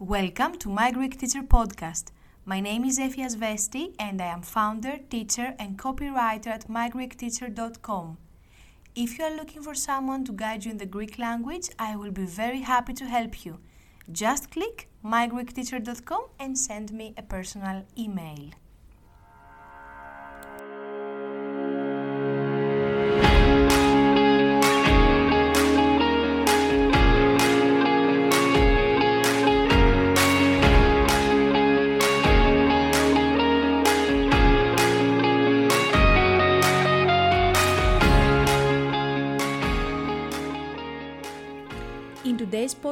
Welcome to My Greek Teacher Podcast. My name is Efia Vesti and I am founder, teacher, and copywriter at mygreekteacher.com. If you are looking for someone to guide you in the Greek language, I will be very happy to help you. Just click mygreekteacher.com and send me a personal email.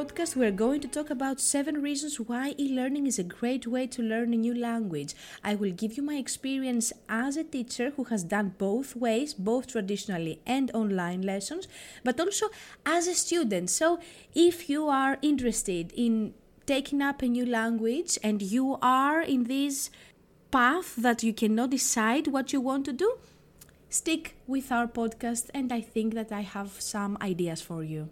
Podcast, we are going to talk about seven reasons why e learning is a great way to learn a new language. I will give you my experience as a teacher who has done both ways, both traditionally and online lessons, but also as a student. So, if you are interested in taking up a new language and you are in this path that you cannot decide what you want to do, stick with our podcast, and I think that I have some ideas for you.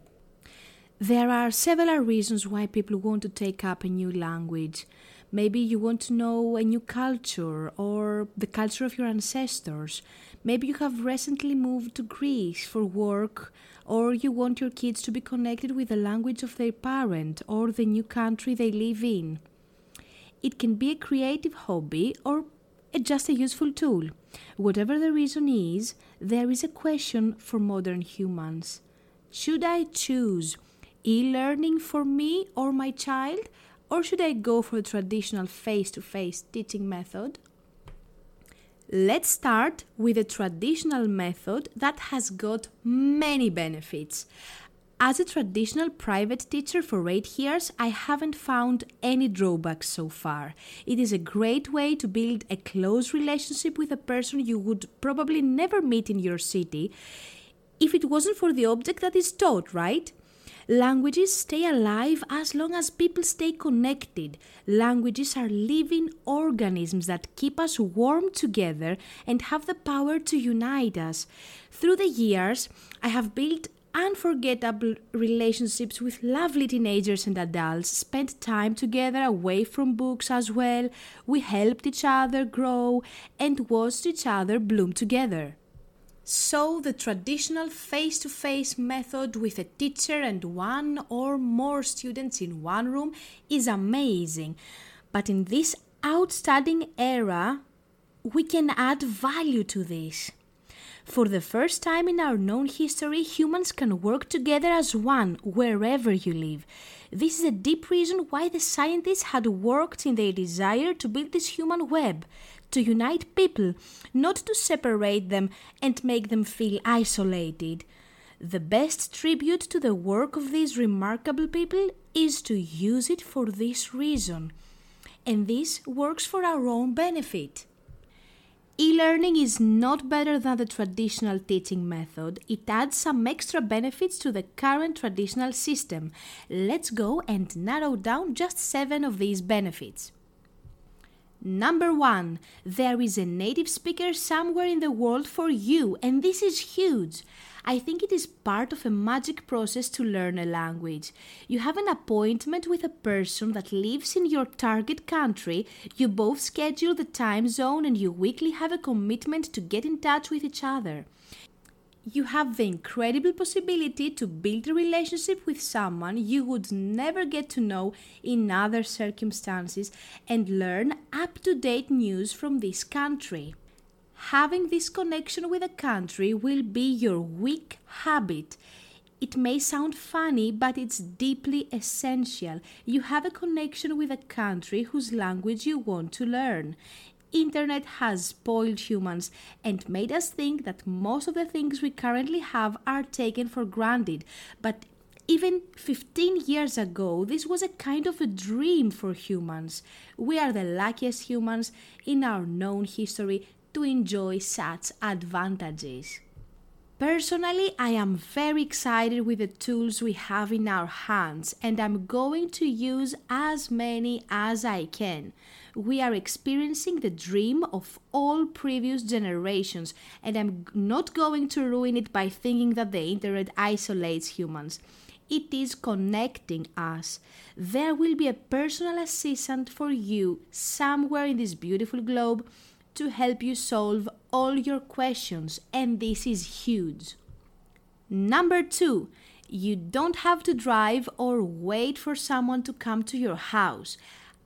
There are several reasons why people want to take up a new language. Maybe you want to know a new culture or the culture of your ancestors. Maybe you have recently moved to Greece for work, or you want your kids to be connected with the language of their parent or the new country they live in. It can be a creative hobby or just a useful tool. Whatever the reason is, there is a question for modern humans. Should I choose e learning for me or my child, or should I go for the traditional face to face teaching method? Let's start with a traditional method that has got many benefits. As a traditional private teacher for eight years, I haven't found any drawbacks so far. It is a great way to build a close relationship with a person you would probably never meet in your city if it wasn't for the object that is taught, right? Languages stay alive as long as people stay connected. Languages are living organisms that keep us warm together and have the power to unite us. Through the years, I have built unforgettable relationships with lovely teenagers and adults, spent time together away from books as well. We helped each other grow and watched each other bloom together. So, the traditional face to face method with a teacher and one or more students in one room is amazing. But in this outstanding era, we can add value to this. For the first time in our known history, humans can work together as one wherever you live. This is a deep reason why the scientists had worked in their desire to build this human web to unite people, not to separate them and make them feel isolated. The best tribute to the work of these remarkable people is to use it for this reason. And this works for our own benefit. E learning is not better than the traditional teaching method. It adds some extra benefits to the current traditional system. Let's go and narrow down just seven of these benefits. Number one, there is a native speaker somewhere in the world for you, and this is huge. I think it is part of a magic process to learn a language. You have an appointment with a person that lives in your target country, you both schedule the time zone, and you weekly have a commitment to get in touch with each other you have the incredible possibility to build a relationship with someone you would never get to know in other circumstances and learn up to date news from this country. Having this connection with a country will be your weak habit. It may sound funny, but it's deeply essential. You have a connection with a country whose language you want to learn internet has spoiled humans and made us think that most of the things we currently have are taken for granted but even 15 years ago, this was a kind of a dream for humans. We are the luckiest humans in our known history to enjoy such advantages. Personally, I am very excited with the tools we have in our hands and I'm going to use as many as I can. We are experiencing the dream of all previous generations, and I'm not going to ruin it by thinking that the internet isolates humans. it is connecting us. There will be a personal assistant for you somewhere in this beautiful globe to help you solve all your questions, and this is huge. Number two, you don't have to drive or wait for someone to come to your house.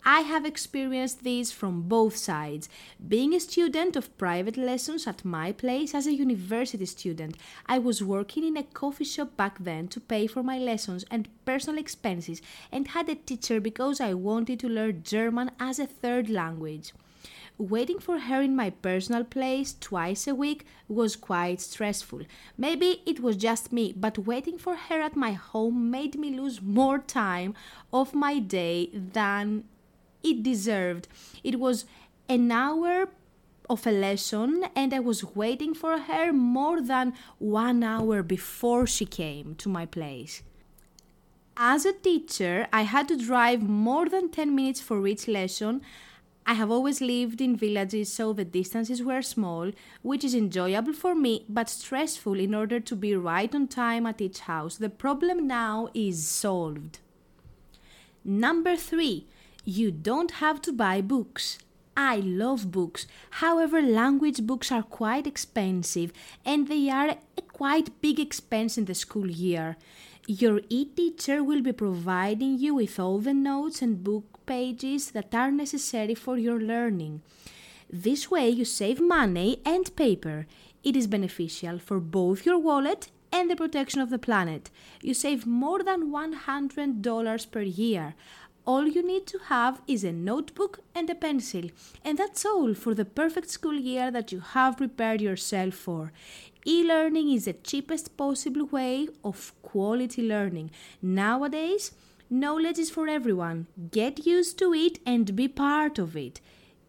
I have experienced this from both sides. Being a student of private lessons at my place as a university student, I was working in a coffee shop back then to pay for my lessons and personal expenses and had a teacher because I wanted to learn German as a third language. Waiting for her in my personal place twice a week was quite stressful. Maybe it was just me, but waiting for her at my home made me lose more time of my day than it deserved. It was an hour of a lesson and I was waiting for her more than one hour before she came to my place. As a teacher, I had to drive more than 10 minutes for each lesson. I have always lived in villages, so the distances were small, which is enjoyable for me but stressful in order to be right on time at each house. The problem now is solved. Number three, you don't have to buy books. I love books. However, language books are quite expensive and they are a quite big expense in the school year. Your e-teacher will be providing you with all the notes and book pages that are necessary for your learning. This way you save money and paper. It is beneficial for both your wallet and the protection of the planet. You save more than $100 per year all you need to have is a notebook and a pencil, and that's all for the perfect school year that you have prepared yourself for. E learning is the cheapest possible way of quality learning. Nowadays, knowledge is for everyone. Get used to it and be part of it.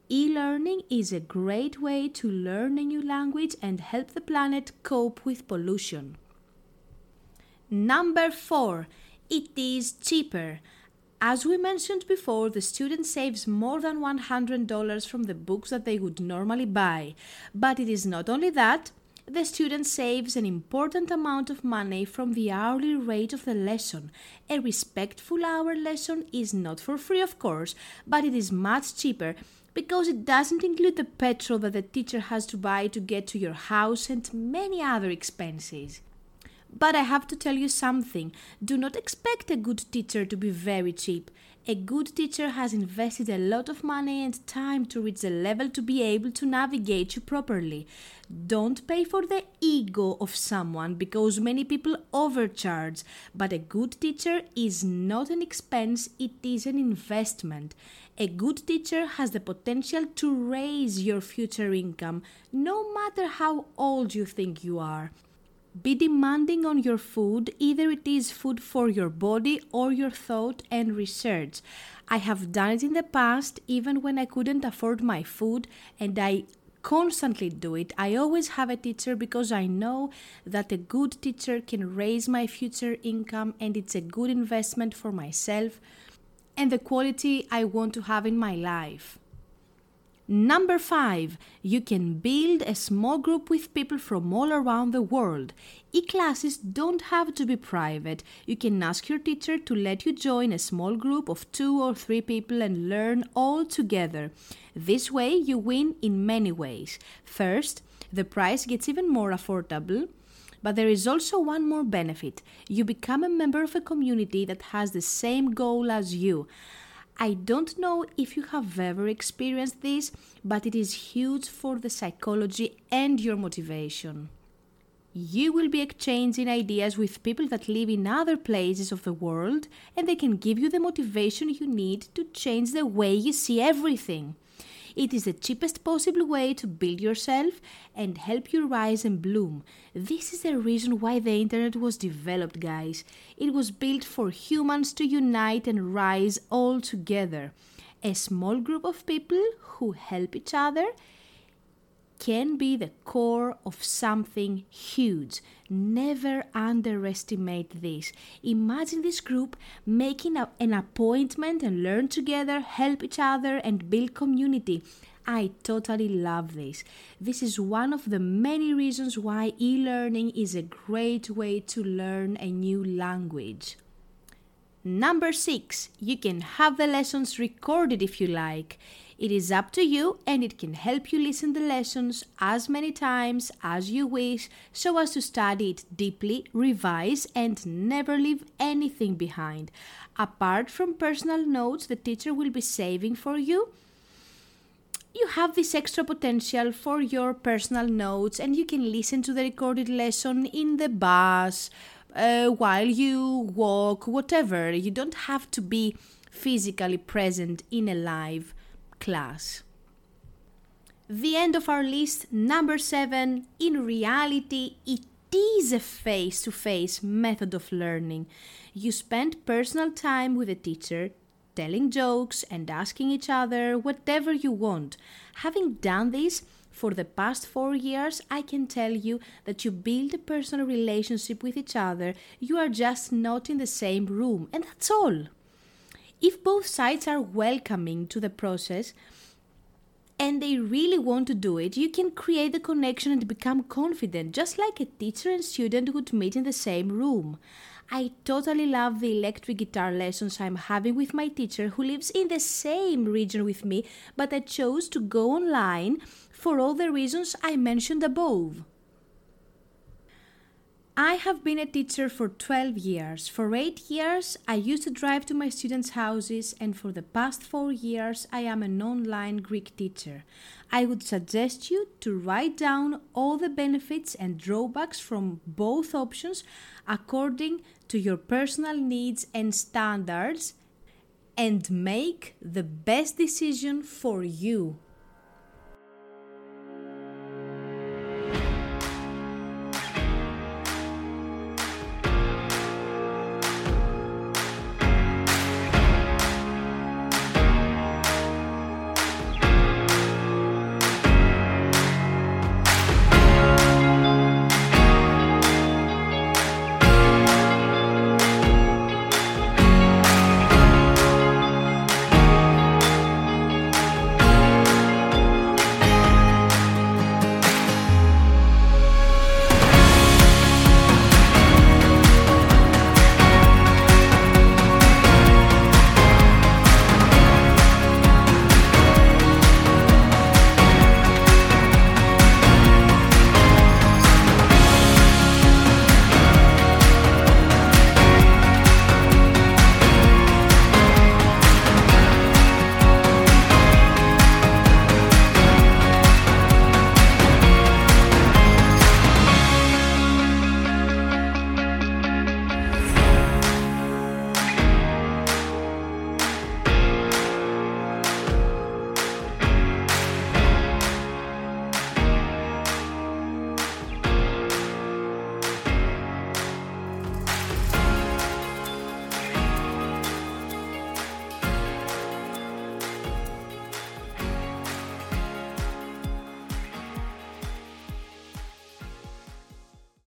E learning is a great way to learn a new language and help the planet cope with pollution. Number four, it is cheaper. As we mentioned before, the student saves more than $100 from the books that they would normally buy. But it is not only that, the student saves an important amount of money from the hourly rate of the lesson. A respectful hour lesson is not for free, of course, but it is much cheaper because it doesn't include the petrol that the teacher has to buy to get to your house and many other expenses. But I have to tell you something. Do not expect a good teacher to be very cheap. A good teacher has invested a lot of money and time to reach the level to be able to navigate you properly. Don't pay for the ego of someone because many people overcharge. But a good teacher is not an expense, it is an investment. A good teacher has the potential to raise your future income, no matter how old you think you are be demanding on your food, either it is food for your body or your thought and research. I have done it in the past, even when I couldn't afford my food, and I constantly do it. I always have a teacher because I know that a good teacher can raise my future income and it's a good investment for myself and the quality I want to have in my life. Number five, you can build a small group with people from all around the world. E classes don't have to be private. You can ask your teacher to let you join a small group of two or three people and learn all together. This way, you win in many ways. First, the price gets even more affordable. But there is also one more benefit. You become a member of a community that has the same goal as you. I don't know if you have ever experienced this, but it is huge for the psychology and your motivation. You will be exchanging ideas with people that live in other places of the world, and they can give you the motivation you need to change the way you see everything. It is the cheapest possible way to build yourself and help you rise and bloom. This is the reason why the internet was developed, guys. It was built for humans to unite and rise all together. A small group of people who help each other can be the core of something huge. Never underestimate this. Imagine this group making a, an appointment and learn together, help each other, and build community. I totally love this. This is one of the many reasons why e learning is a great way to learn a new language. Number six, you can have the lessons recorded if you like. It is up to you and it can help you listen the lessons as many times as you wish so as to study it deeply, revise and never leave anything behind. Apart from personal notes the teacher will be saving for you, you have this extra potential for your personal notes and you can listen to the recorded lesson in the bus uh, while you walk whatever you don't have to be physically present in a live class. The end of our list, number seven. In reality, it is a face to face method of learning. You spend personal time with a teacher, telling jokes and asking each other whatever you want. Having done this, for the past four years, I can tell you that you build a personal relationship with each other. You are just not in the same room, and that's all. If both sides are welcoming to the process and they really want to do it, you can create the connection and become confident, just like a teacher and student would meet in the same room. I totally love the electric guitar lessons I'm having with my teacher who lives in the same region with me, but I chose to go online for all the reasons I mentioned above. I have been a teacher for 12 years. For 8 years, I used to drive to my students' houses, and for the past 4 years, I am an online Greek teacher. I would suggest you to write down all the benefits and drawbacks from both options according to your personal needs and standards and make the best decision for you.